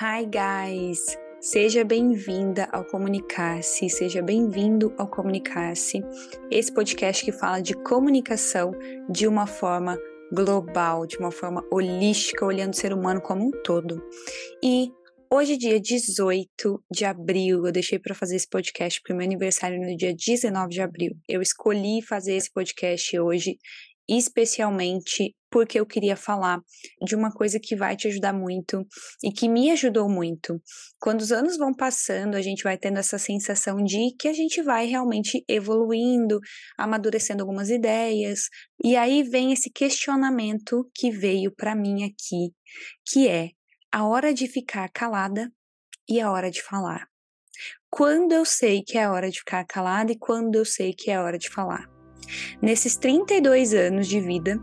Hi, guys! Seja bem-vinda ao Comunicar-se, seja bem-vindo ao Comunicar-se, esse podcast que fala de comunicação de uma forma global, de uma forma holística, olhando o ser humano como um todo. E hoje, dia 18 de abril, eu deixei para fazer esse podcast porque meu aniversário é no dia 19 de abril. Eu escolhi fazer esse podcast hoje especialmente porque eu queria falar de uma coisa que vai te ajudar muito e que me ajudou muito. Quando os anos vão passando, a gente vai tendo essa sensação de que a gente vai realmente evoluindo, amadurecendo algumas ideias, e aí vem esse questionamento que veio para mim aqui, que é a hora de ficar calada e a hora de falar. Quando eu sei que é a hora de ficar calada e quando eu sei que é a hora de falar. Nesses 32 anos de vida,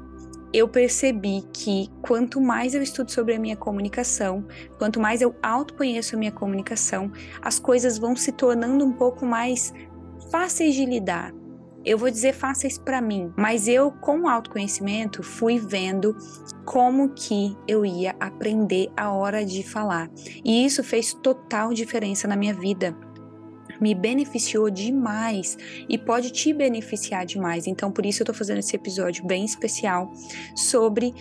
eu percebi que quanto mais eu estudo sobre a minha comunicação, quanto mais eu autoconheço a minha comunicação, as coisas vão se tornando um pouco mais fáceis de lidar. Eu vou dizer fáceis para mim, mas eu com o autoconhecimento fui vendo como que eu ia aprender a hora de falar. E isso fez total diferença na minha vida me beneficiou demais e pode te beneficiar demais. Então, por isso eu tô fazendo esse episódio bem especial sobre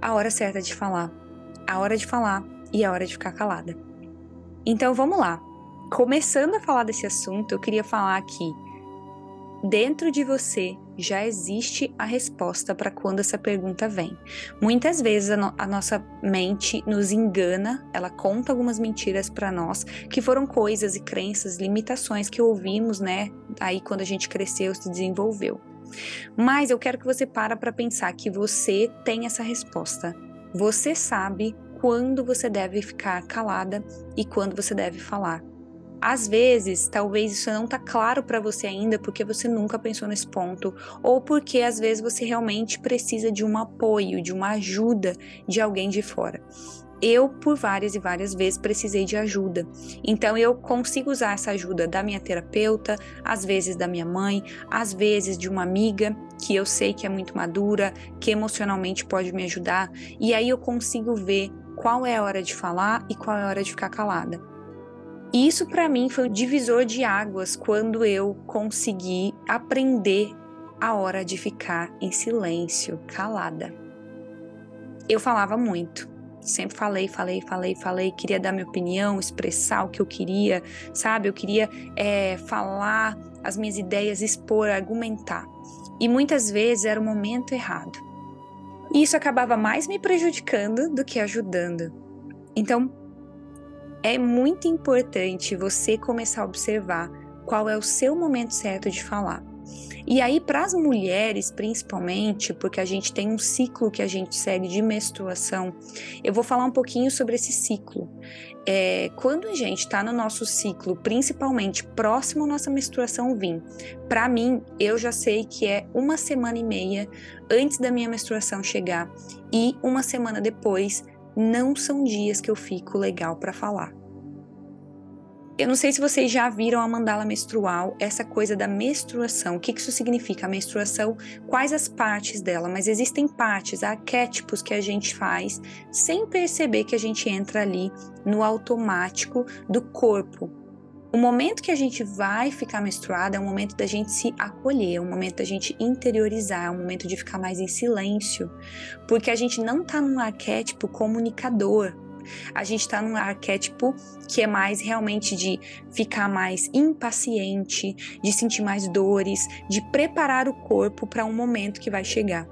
a hora certa de falar, a hora de falar e a hora de ficar calada. Então, vamos lá. Começando a falar desse assunto, eu queria falar que dentro de você já existe a resposta para quando essa pergunta vem. Muitas vezes a, no a, nossa mente nos engana, ela conta algumas mentiras para nós, que foram coisas e crenças, limitações que ouvimos, né, aí quando a gente cresceu, se desenvolveu. Mas eu quero que você para para pensar que você tem essa resposta. Você sabe quando você deve ficar calada e quando você deve falar. Às vezes, talvez isso não tá claro para você ainda porque você nunca pensou nesse ponto, ou porque às vezes você realmente precisa de um apoio, de uma ajuda de alguém de fora. Eu, por várias e várias vezes, precisei de ajuda. Então, eu consigo usar essa ajuda da minha terapeuta, às vezes da minha mãe, às vezes de uma amiga que eu sei que é muito madura, que emocionalmente pode me ajudar, e aí eu consigo ver qual é a hora de falar e qual é a hora de ficar calada. E isso para mim foi um divisor de águas quando eu consegui aprender a hora de ficar em silêncio, calada. Eu falava muito, sempre falei, falei, falei, falei, queria dar minha opinião, expressar o que eu queria, sabe? Eu queria é, falar as minhas ideias, expor, argumentar. E muitas vezes era o momento errado. E isso acabava mais me prejudicando do que ajudando. Então, é muito importante você começar a observar qual é o seu momento certo de falar. E aí, para as mulheres, principalmente, porque a gente tem um ciclo que a gente segue de menstruação, eu vou falar um pouquinho sobre esse ciclo. É, quando a gente está no nosso ciclo, principalmente próximo à nossa menstruação vir, para mim, eu já sei que é uma semana e meia antes da minha menstruação chegar e uma semana depois não são dias que eu fico legal para falar. Eu não sei se vocês já viram a mandala menstrual, essa coisa da menstruação. O que isso significa? A menstruação, quais as partes dela? Mas existem partes, arquétipos que a gente faz sem perceber que a gente entra ali no automático do corpo. O momento que a gente vai ficar menstruada é o momento da gente se acolher, é o momento da gente interiorizar, é o momento de ficar mais em silêncio, porque a gente não tá num arquétipo comunicador. A gente está num arquétipo que é mais realmente de ficar mais impaciente, de sentir mais dores, de preparar o corpo para um momento que vai chegar.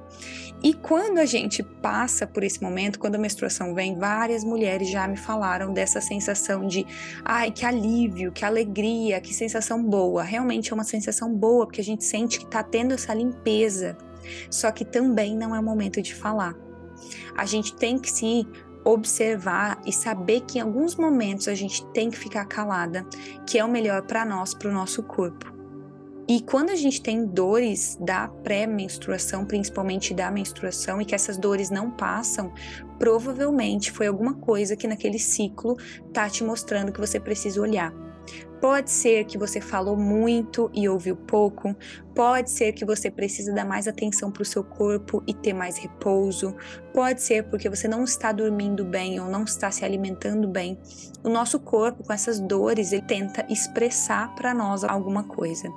E quando a gente passa por esse momento, quando a menstruação vem, várias mulheres já me falaram dessa sensação de ai, que alívio, que alegria, que sensação boa. Realmente é uma sensação boa, porque a gente sente que está tendo essa limpeza. Só que também não é o momento de falar. A gente tem que se observar e saber que em alguns momentos a gente tem que ficar calada, que é o melhor para nós, para o nosso corpo. E quando a gente tem dores da pré-menstruação, principalmente da menstruação, e que essas dores não passam, provavelmente foi alguma coisa que naquele ciclo tá te mostrando que você precisa olhar. Pode ser que você falou muito e ouviu pouco. Pode ser que você precisa dar mais atenção para o seu corpo e ter mais repouso. Pode ser porque você não está dormindo bem ou não está se alimentando bem. O nosso corpo, com essas dores, ele tenta expressar para nós alguma coisa.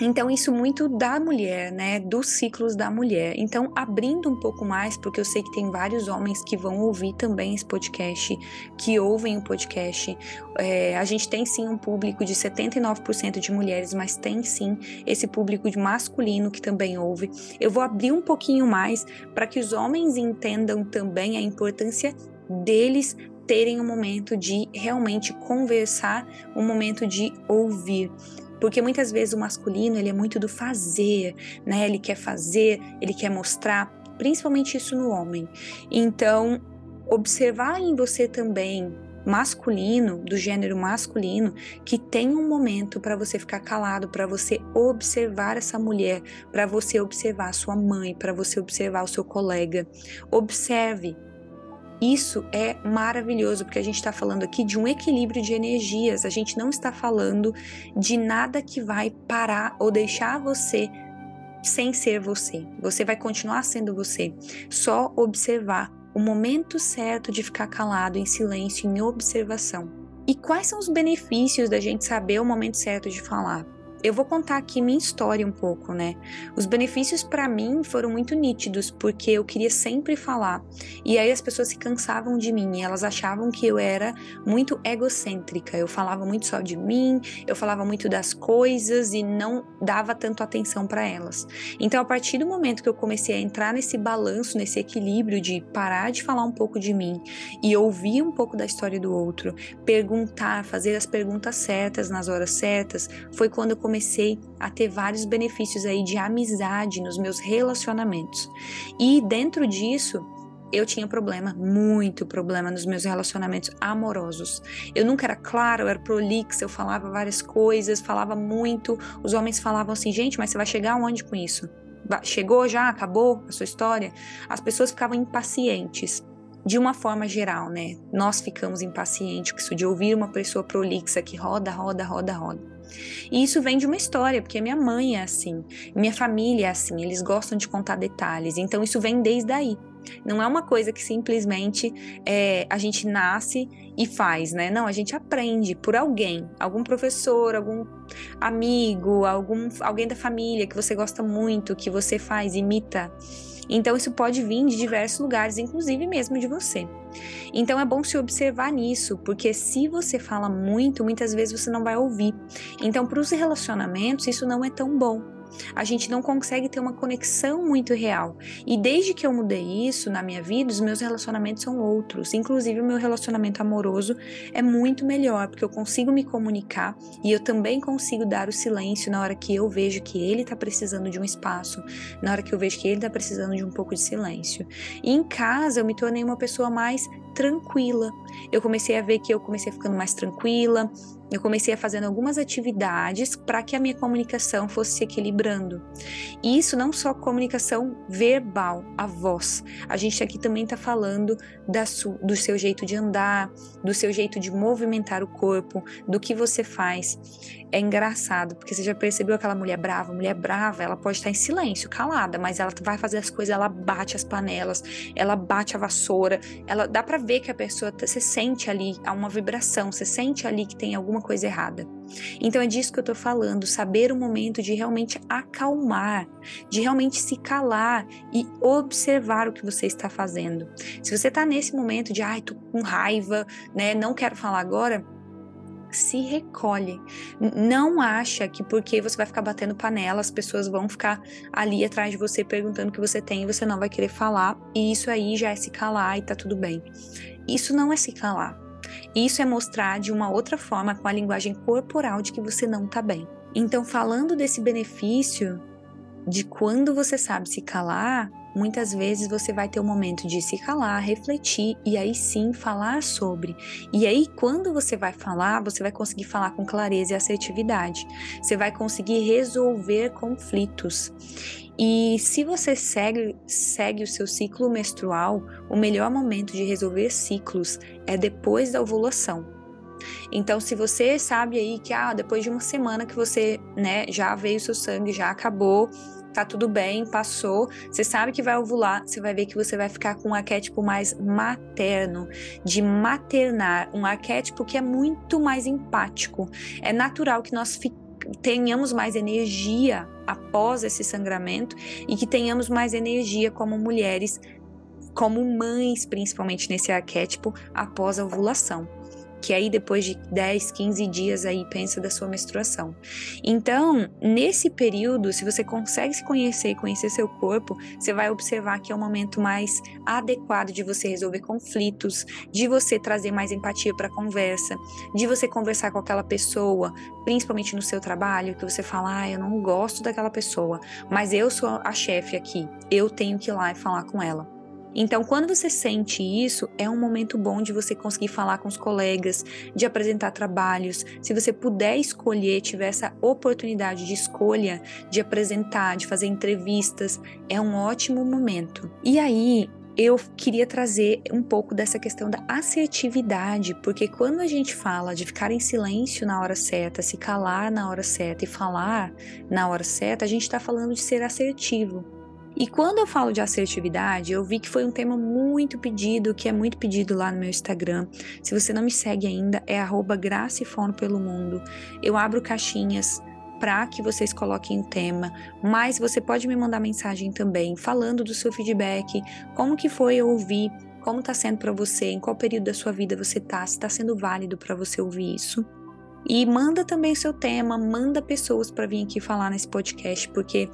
Então, isso muito da mulher, né? Dos ciclos da mulher. Então, abrindo um pouco mais, porque eu sei que tem vários homens que vão ouvir também esse podcast, que ouvem o podcast. É, a gente tem sim um público de 79% de mulheres, mas tem sim esse público de masculino que também ouve. Eu vou abrir um pouquinho mais para que os homens entendam também a importância deles terem um momento de realmente conversar, um momento de ouvir. Porque muitas vezes o masculino, ele é muito do fazer, né? Ele quer fazer, ele quer mostrar, principalmente isso no homem. Então, observar em você também masculino, do gênero masculino, que tem um momento para você ficar calado, para você observar essa mulher, para você observar sua mãe, para você observar o seu colega. Observe, isso é maravilhoso, porque a gente está falando aqui de um equilíbrio de energias, a gente não está falando de nada que vai parar ou deixar você sem ser você. Você vai continuar sendo você, só observar o momento certo de ficar calado, em silêncio, em observação. E quais são os benefícios da gente saber o momento certo de falar? Eu vou contar aqui minha história um pouco, né? Os benefícios para mim foram muito nítidos, porque eu queria sempre falar. E aí as pessoas se cansavam de mim, elas achavam que eu era muito egocêntrica. Eu falava muito só de mim, eu falava muito das coisas e não dava tanto atenção para elas. Então, a partir do momento que eu comecei a entrar nesse balanço, nesse equilíbrio de parar de falar um pouco de mim e ouvir um pouco da história do outro, perguntar, fazer as perguntas certas nas horas certas, foi quando eu comecei comecei a ter vários benefícios aí de amizade nos meus relacionamentos. E dentro disso, eu tinha problema, muito problema nos meus relacionamentos amorosos. Eu nunca era clara, eu era prolixa, eu falava várias coisas, falava muito. Os homens falavam assim, gente, mas você vai chegar aonde com isso? Chegou já? Acabou a sua história? As pessoas ficavam impacientes de uma forma geral, né? Nós ficamos impacientes com isso de ouvir uma pessoa prolixa que roda, roda, roda, roda. E isso vem de uma história, porque minha mãe é assim, minha família é assim, eles gostam de contar detalhes, então isso vem desde aí. Não é uma coisa que simplesmente é, a gente nasce e faz, né? Não, a gente aprende por alguém, algum professor, algum amigo, algum alguém da família que você gosta muito, que você faz, imita. Então, isso pode vir de diversos lugares, inclusive mesmo de você. Então, é bom se observar nisso, porque se você fala muito, muitas vezes você não vai ouvir. Então, para os relacionamentos, isso não é tão bom a gente não consegue ter uma conexão muito real. E desde que eu mudei isso na minha vida, os meus relacionamentos são outros. Inclusive, o meu relacionamento amoroso é muito melhor, porque eu consigo me comunicar e eu também consigo dar o silêncio na hora que eu vejo que ele está precisando de um espaço, na hora que eu vejo que ele está precisando de um pouco de silêncio. E em casa, eu me tornei uma pessoa mais tranquila. Eu comecei a ver que eu comecei ficando mais tranquila, eu comecei a fazendo algumas atividades para que a minha comunicação fosse se equilibrando. E isso não só comunicação verbal, a voz. A gente aqui também está falando da do seu jeito de andar, do seu jeito de movimentar o corpo, do que você faz. É engraçado, porque você já percebeu aquela mulher brava? Mulher brava, ela pode estar em silêncio, calada, mas ela vai fazer as coisas, ela bate as panelas, ela bate a vassoura, ela dá para ver que a pessoa, você sente ali há uma vibração, você sente ali que tem alguma coisa errada. Então é disso que eu tô falando, saber o momento de realmente acalmar, de realmente se calar e observar o que você está fazendo. Se você tá nesse momento de, ai, tô com raiva, né, não quero falar agora, se recolhe. Não acha que porque você vai ficar batendo panela, as pessoas vão ficar ali atrás de você perguntando o que você tem e você não vai querer falar, e isso aí já é se calar e tá tudo bem. Isso não é se calar. Isso é mostrar de uma outra forma, com a linguagem corporal, de que você não tá bem. Então, falando desse benefício de quando você sabe se calar, muitas vezes você vai ter o um momento de se calar, refletir e aí sim falar sobre. E aí, quando você vai falar, você vai conseguir falar com clareza e assertividade. Você vai conseguir resolver conflitos. E se você segue, segue o seu ciclo menstrual, o melhor momento de resolver ciclos é depois da ovulação. Então, se você sabe aí que ah, depois de uma semana que você, né, já veio seu sangue, já acabou, tá tudo bem, passou, você sabe que vai ovular, você vai ver que você vai ficar com um arquétipo mais materno, de maternar, um arquétipo que é muito mais empático. É natural que nós tenhamos mais energia após esse sangramento e que tenhamos mais energia como mulheres, como mães, principalmente nesse arquétipo, após a ovulação que aí depois de 10, 15 dias aí pensa da sua menstruação. Então, nesse período, se você consegue se conhecer e conhecer seu corpo, você vai observar que é o momento mais adequado de você resolver conflitos, de você trazer mais empatia para a conversa, de você conversar com aquela pessoa, principalmente no seu trabalho, que você fala: "Ah, eu não gosto daquela pessoa, mas eu sou a chefe aqui, eu tenho que ir lá e falar com ela". Então, quando você sente isso, é um momento bom de você conseguir falar com os colegas, de apresentar trabalhos. Se você puder escolher, tiver essa oportunidade de escolha, de apresentar, de fazer entrevistas, é um ótimo momento. E aí, eu queria trazer um pouco dessa questão da assertividade, porque quando a gente fala de ficar em silêncio na hora certa, se calar na hora certa e falar na hora certa, a gente está falando de ser assertivo. E quando eu falo de assertividade, eu vi que foi um tema muito pedido, que é muito pedido lá no meu Instagram. Se você não me segue ainda, é arroba pelo mundo. Eu abro caixinhas para que vocês coloquem o tema, mas você pode me mandar mensagem também, falando do seu feedback, como que foi eu ouvir, como está sendo para você, em qual período da sua vida você está, se está sendo válido para você ouvir isso. E manda também seu tema, manda pessoas para vir aqui falar nesse podcast, porque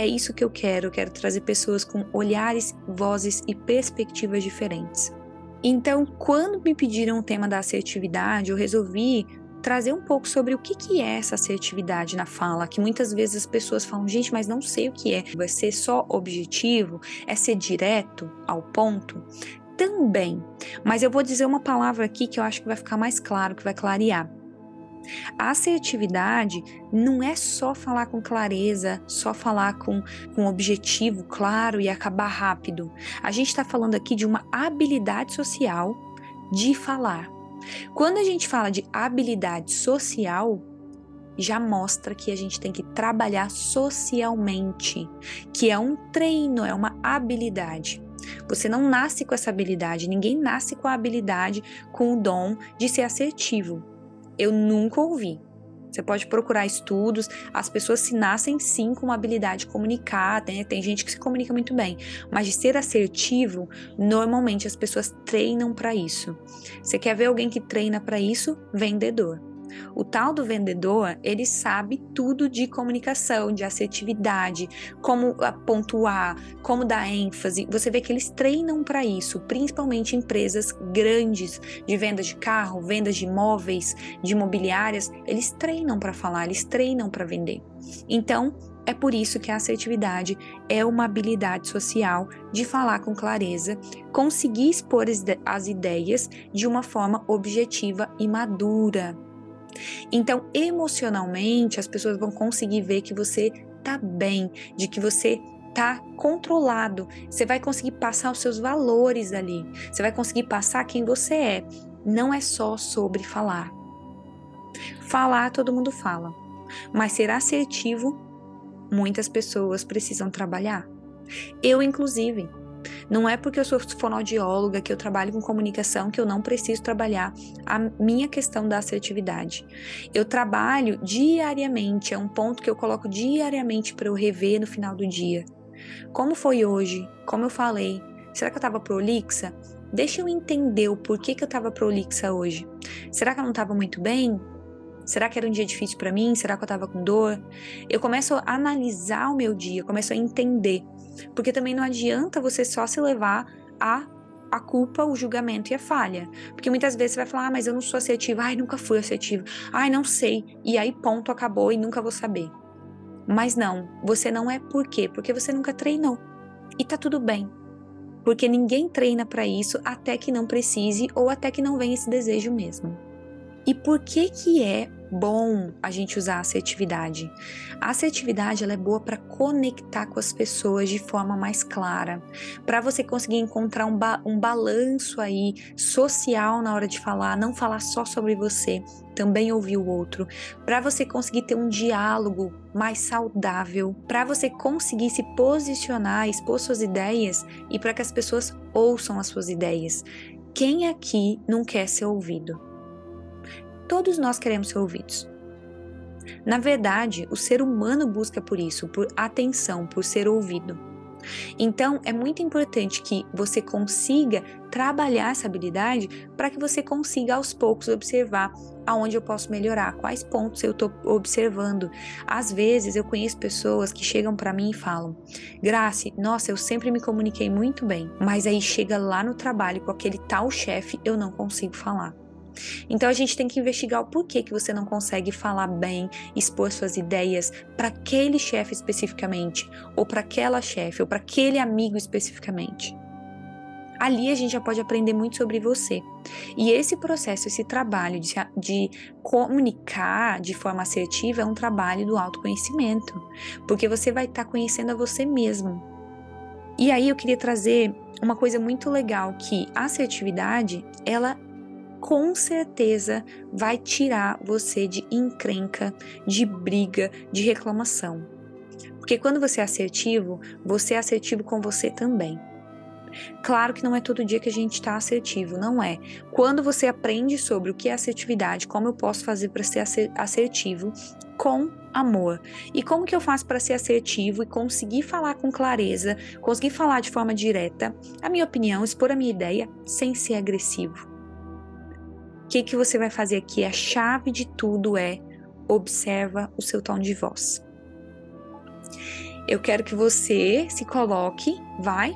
é isso que eu quero, eu quero trazer pessoas com olhares, vozes e perspectivas diferentes. Então, quando me pediram o tema da assertividade, eu resolvi trazer um pouco sobre o que, que é essa assertividade na fala, que muitas vezes as pessoas falam, gente, mas não sei o que é. Vai ser só objetivo? É ser direto ao ponto? Também. Mas eu vou dizer uma palavra aqui que eu acho que vai ficar mais claro, que vai clarear. A assertividade não é só falar com clareza, só falar com, com objetivo claro e acabar rápido. A gente está falando aqui de uma habilidade social de falar. Quando a gente fala de habilidade social, já mostra que a gente tem que trabalhar socialmente, que é um treino, é uma habilidade. Você não nasce com essa habilidade, ninguém nasce com a habilidade, com o dom de ser assertivo. Eu nunca ouvi. Você pode procurar estudos, as pessoas se nascem sim com uma habilidade de comunicar, tem, tem gente que se comunica muito bem, mas de ser assertivo, normalmente as pessoas treinam para isso. Você quer ver alguém que treina para isso? Vendedor. O tal do vendedor, ele sabe tudo de comunicação, de assertividade, como pontuar, como dar ênfase. Você vê que eles treinam para isso, principalmente empresas grandes de venda de carro, vendas de imóveis, de imobiliárias, eles treinam para falar, eles treinam para vender. Então, é por isso que a assertividade é uma habilidade social de falar com clareza, conseguir expor as ideias de uma forma objetiva e madura. Então, emocionalmente, as pessoas vão conseguir ver que você tá bem, de que você tá controlado. Você vai conseguir passar os seus valores ali. Você vai conseguir passar quem você é. Não é só sobre falar. Falar todo mundo fala, mas ser assertivo, muitas pessoas precisam trabalhar. Eu, inclusive, não é porque eu sou fonoaudióloga, que eu trabalho com comunicação, que eu não preciso trabalhar a minha questão da assertividade. Eu trabalho diariamente, é um ponto que eu coloco diariamente para eu rever no final do dia. Como foi hoje? Como eu falei? Será que eu estava prolixa? Deixa eu entender o porquê que eu estava prolixa hoje. Será que eu não estava muito bem? Será que era um dia difícil para mim? Será que eu estava com dor? Eu começo a analisar o meu dia, começo a entender. Porque também não adianta você só se levar a a culpa, o julgamento e a falha. Porque muitas vezes você vai falar, ah, mas eu não sou assertiva, ai, nunca fui assertiva, ai, não sei. E aí, ponto, acabou e nunca vou saber. Mas não, você não é por quê? Porque você nunca treinou. E tá tudo bem. Porque ninguém treina para isso até que não precise ou até que não venha esse desejo mesmo. E por que que é bom a gente usar a assertividade. A assertividade ela é boa para conectar com as pessoas de forma mais clara, para você conseguir encontrar um, ba um balanço aí social na hora de falar, não falar só sobre você, também ouvir o outro, para você conseguir ter um diálogo mais saudável, para você conseguir se posicionar, expor suas ideias e para que as pessoas ouçam as suas ideias. Quem aqui não quer ser ouvido? Todos nós queremos ser ouvidos. Na verdade, o ser humano busca por isso, por atenção, por ser ouvido. Então, é muito importante que você consiga trabalhar essa habilidade para que você consiga aos poucos observar aonde eu posso melhorar, quais pontos eu estou observando. Às vezes, eu conheço pessoas que chegam para mim e falam: Grace, nossa, eu sempre me comuniquei muito bem, mas aí chega lá no trabalho com aquele tal chefe, eu não consigo falar. Então a gente tem que investigar o porquê que você não consegue falar bem, expor suas ideias para aquele chefe especificamente, ou para aquela chefe, ou para aquele amigo especificamente. Ali a gente já pode aprender muito sobre você. E esse processo, esse trabalho de, de comunicar de forma assertiva é um trabalho do autoconhecimento, porque você vai estar tá conhecendo a você mesmo. E aí eu queria trazer uma coisa muito legal que a assertividade, ela com certeza vai tirar você de encrenca, de briga, de reclamação. Porque quando você é assertivo, você é assertivo com você também. Claro que não é todo dia que a gente está assertivo, não é. Quando você aprende sobre o que é assertividade, como eu posso fazer para ser assertivo com amor. E como que eu faço para ser assertivo e conseguir falar com clareza, conseguir falar de forma direta, a minha opinião, expor a minha ideia sem ser agressivo que, que você vai fazer aqui? A chave de tudo é observa o seu tom de voz. Eu quero que você se coloque, vai,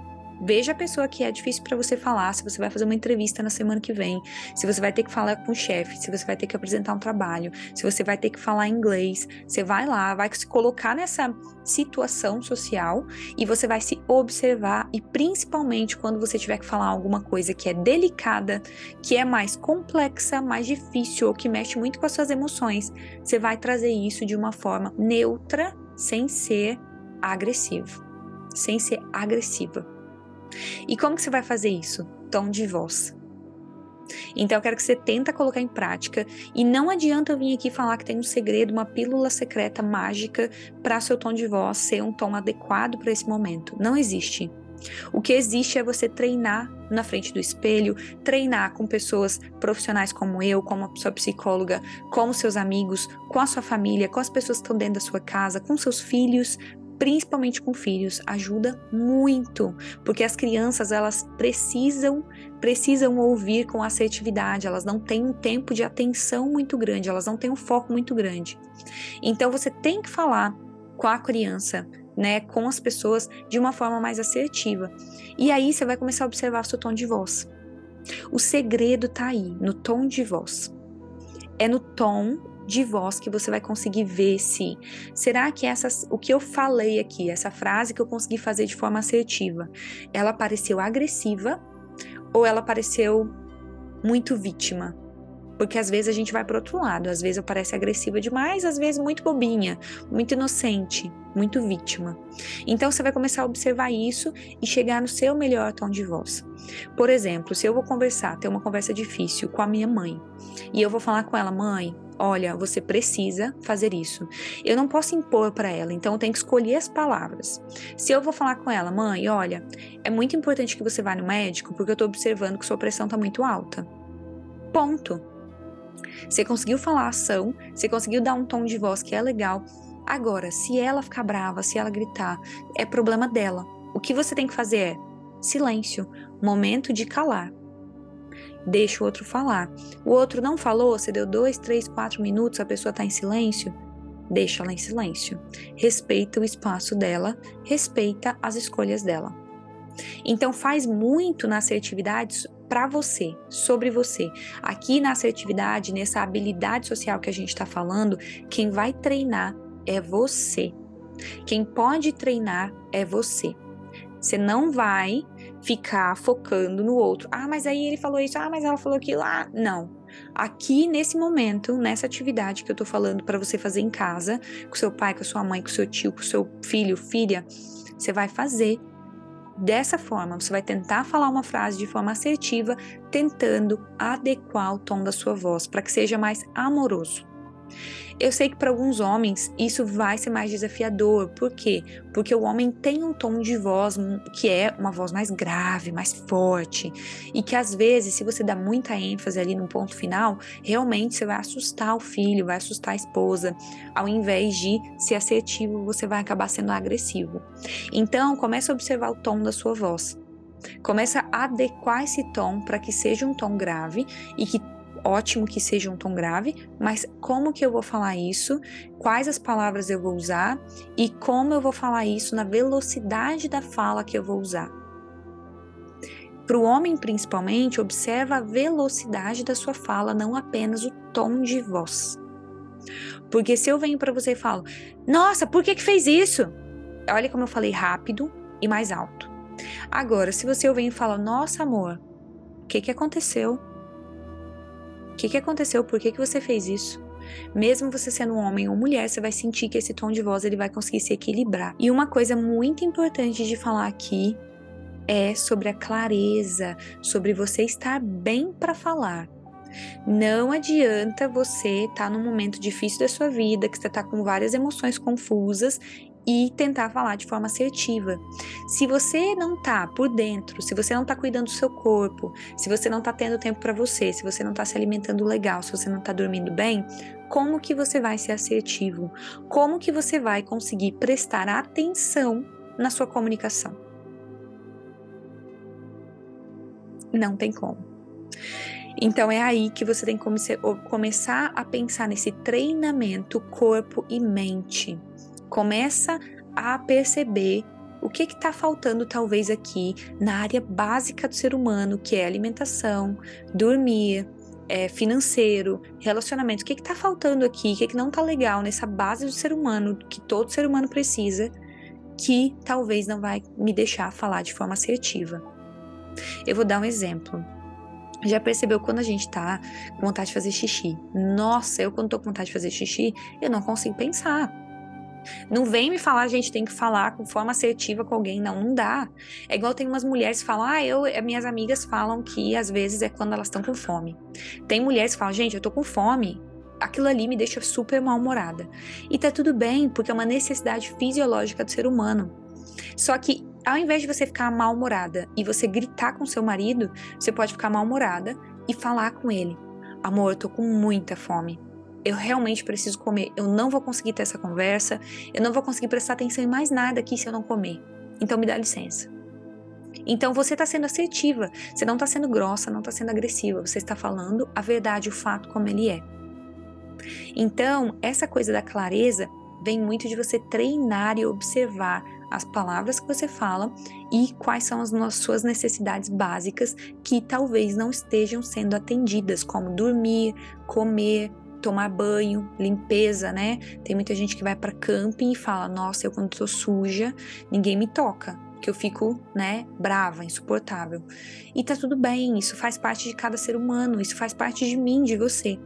Veja a pessoa que é difícil para você falar, se você vai fazer uma entrevista na semana que vem, se você vai ter que falar com o chefe, se você vai ter que apresentar um trabalho, se você vai ter que falar inglês. Você vai lá, vai se colocar nessa situação social e você vai se observar e principalmente quando você tiver que falar alguma coisa que é delicada, que é mais complexa, mais difícil ou que mexe muito com as suas emoções, você vai trazer isso de uma forma neutra, sem ser agressivo, sem ser agressiva. E como que você vai fazer isso? Tom de voz. Então eu quero que você tenta colocar em prática e não adianta eu vir aqui falar que tem um segredo, uma pílula secreta mágica para seu tom de voz ser um tom adequado para esse momento. Não existe. O que existe é você treinar na frente do espelho, treinar com pessoas profissionais como eu, como a sua psicóloga, com seus amigos, com a sua família, com as pessoas que estão dentro da sua casa, com seus filhos, principalmente com filhos, ajuda muito, porque as crianças elas precisam precisam ouvir com assertividade, elas não têm um tempo de atenção muito grande, elas não têm um foco muito grande. Então você tem que falar com a criança, né, com as pessoas de uma forma mais assertiva. E aí você vai começar a observar o seu tom de voz. O segredo tá aí, no tom de voz. É no tom de voz que você vai conseguir ver se será que essa o que eu falei aqui, essa frase que eu consegui fazer de forma assertiva, ela pareceu agressiva ou ela pareceu muito vítima? Porque às vezes a gente vai para outro lado, às vezes eu pareço agressiva demais, às vezes muito bobinha, muito inocente, muito vítima. Então você vai começar a observar isso e chegar no seu melhor tom de voz. Por exemplo, se eu vou conversar, ter uma conversa difícil com a minha mãe, e eu vou falar com ela, mãe, olha, você precisa fazer isso. Eu não posso impor para ela, então eu tenho que escolher as palavras. Se eu vou falar com ela, mãe, olha, é muito importante que você vá no médico porque eu tô observando que sua pressão tá muito alta. Ponto. Você conseguiu falar a ação, você conseguiu dar um tom de voz que é legal. Agora, se ela ficar brava, se ela gritar, é problema dela. O que você tem que fazer é silêncio, momento de calar deixa o outro falar. O outro não falou, você deu dois, três, quatro minutos, a pessoa está em silêncio, deixa ela em silêncio. Respeita o espaço dela, respeita as escolhas dela. Então faz muito na assertividade para você, sobre você. Aqui na assertividade, nessa habilidade social que a gente está falando, quem vai treinar é você. Quem pode treinar é você. Você não vai ficar focando no outro. Ah, mas aí ele falou isso. Ah, mas ela falou aquilo. Ah, não. aqui nesse momento, nessa atividade que eu tô falando para você fazer em casa, com seu pai, com sua mãe, com seu tio, com seu filho, filha, você vai fazer dessa forma. Você vai tentar falar uma frase de forma assertiva, tentando adequar o tom da sua voz para que seja mais amoroso. Eu sei que para alguns homens isso vai ser mais desafiador. Por quê? Porque o homem tem um tom de voz que é uma voz mais grave, mais forte, e que às vezes, se você dá muita ênfase ali no ponto final, realmente você vai assustar o filho, vai assustar a esposa. Ao invés de ser assertivo, você vai acabar sendo agressivo. Então, comece a observar o tom da sua voz. Começa a adequar esse tom para que seja um tom grave e que ótimo que seja um tom grave, mas como que eu vou falar isso? Quais as palavras eu vou usar e como eu vou falar isso na velocidade da fala que eu vou usar? Para o homem, principalmente, observa a velocidade da sua fala, não apenas o tom de voz. Porque se eu venho para você e falo, nossa, por que que fez isso? Olha como eu falei rápido e mais alto. Agora, se você venho e fala, nossa, amor, o que que aconteceu? O que, que aconteceu? Por que, que você fez isso? Mesmo você sendo um homem ou mulher, você vai sentir que esse tom de voz ele vai conseguir se equilibrar. E uma coisa muito importante de falar aqui é sobre a clareza, sobre você estar bem para falar. Não adianta você estar tá num momento difícil da sua vida, que você está com várias emoções confusas e tentar falar de forma assertiva. Se você não tá por dentro, se você não tá cuidando do seu corpo, se você não tá tendo tempo para você, se você não tá se alimentando legal, se você não tá dormindo bem, como que você vai ser assertivo? Como que você vai conseguir prestar atenção na sua comunicação? Não tem como. Então é aí que você tem que começar a pensar nesse treinamento corpo e mente começa a perceber o que está faltando talvez aqui na área básica do ser humano, que é alimentação, dormir, é, financeiro, relacionamento. O que está faltando aqui? O que, que não está legal nessa base do ser humano que todo ser humano precisa, que talvez não vai me deixar falar de forma assertiva. Eu vou dar um exemplo. Já percebeu quando a gente tá com vontade de fazer xixi? Nossa, eu quando tô com vontade de fazer xixi, eu não consigo pensar. Não vem me falar, a gente tem que falar com forma assertiva com alguém. Não, não dá. É igual tem umas mulheres que falam, ah, eu, minhas amigas falam que às vezes é quando elas estão com fome. Tem mulheres que falam, gente, eu tô com fome. Aquilo ali me deixa super mal-humorada. E tá tudo bem, porque é uma necessidade fisiológica do ser humano. Só que ao invés de você ficar mal-humorada e você gritar com seu marido, você pode ficar mal-humorada e falar com ele: Amor, eu tô com muita fome eu realmente preciso comer, eu não vou conseguir ter essa conversa, eu não vou conseguir prestar atenção em mais nada aqui se eu não comer. Então me dá licença. Então você está sendo assertiva, você não está sendo grossa, não está sendo agressiva, você está falando a verdade, o fato como ele é. Então, essa coisa da clareza vem muito de você treinar e observar as palavras que você fala e quais são as suas necessidades básicas que talvez não estejam sendo atendidas, como dormir, comer, tomar banho, limpeza, né? Tem muita gente que vai para camping e fala: "Nossa, eu quando tô suja, ninguém me toca" que eu fico, né, brava, insuportável. E tá tudo bem, isso faz parte de cada ser humano, isso faz parte de mim, de você.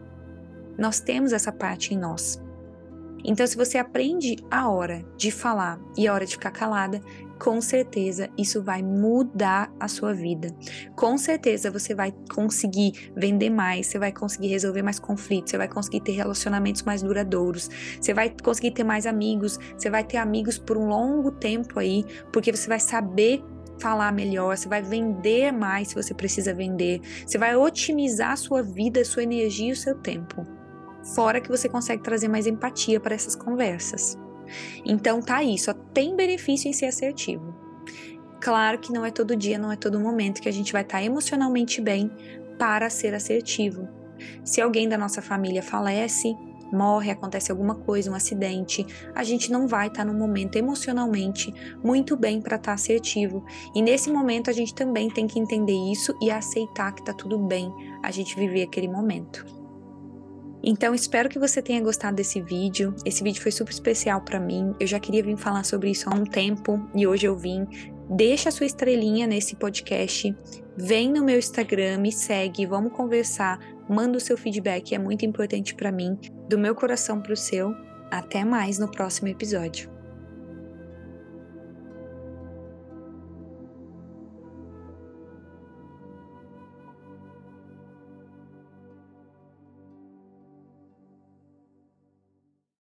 Nós temos essa parte em nós. Então, se você aprende a hora de falar e a hora de ficar calada, com certeza isso vai mudar a sua vida. Com certeza você vai conseguir vender mais, você vai conseguir resolver mais conflitos, você vai conseguir ter relacionamentos mais duradouros, você vai conseguir ter mais amigos, você vai ter amigos por um longo tempo aí, porque você vai saber falar melhor, você vai vender mais se você precisa vender, você vai otimizar a sua vida, a sua energia e o seu tempo. Fora que você consegue trazer mais empatia para essas conversas. Então tá aí, só tem benefício em ser assertivo. Claro que não é todo dia, não é todo momento que a gente vai estar tá emocionalmente bem para ser assertivo. Se alguém da nossa família falece, morre, acontece alguma coisa, um acidente, a gente não vai estar tá no momento emocionalmente muito bem para estar tá assertivo. E nesse momento a gente também tem que entender isso e aceitar que tá tudo bem a gente viver aquele momento. Então, espero que você tenha gostado desse vídeo. Esse vídeo foi super especial para mim. Eu já queria vir falar sobre isso há um tempo e hoje eu vim. Deixa a sua estrelinha nesse podcast. Vem no meu Instagram, me segue, vamos conversar Manda o seu feedback, é muito importante para mim, do meu coração para o seu. Até mais no próximo episódio.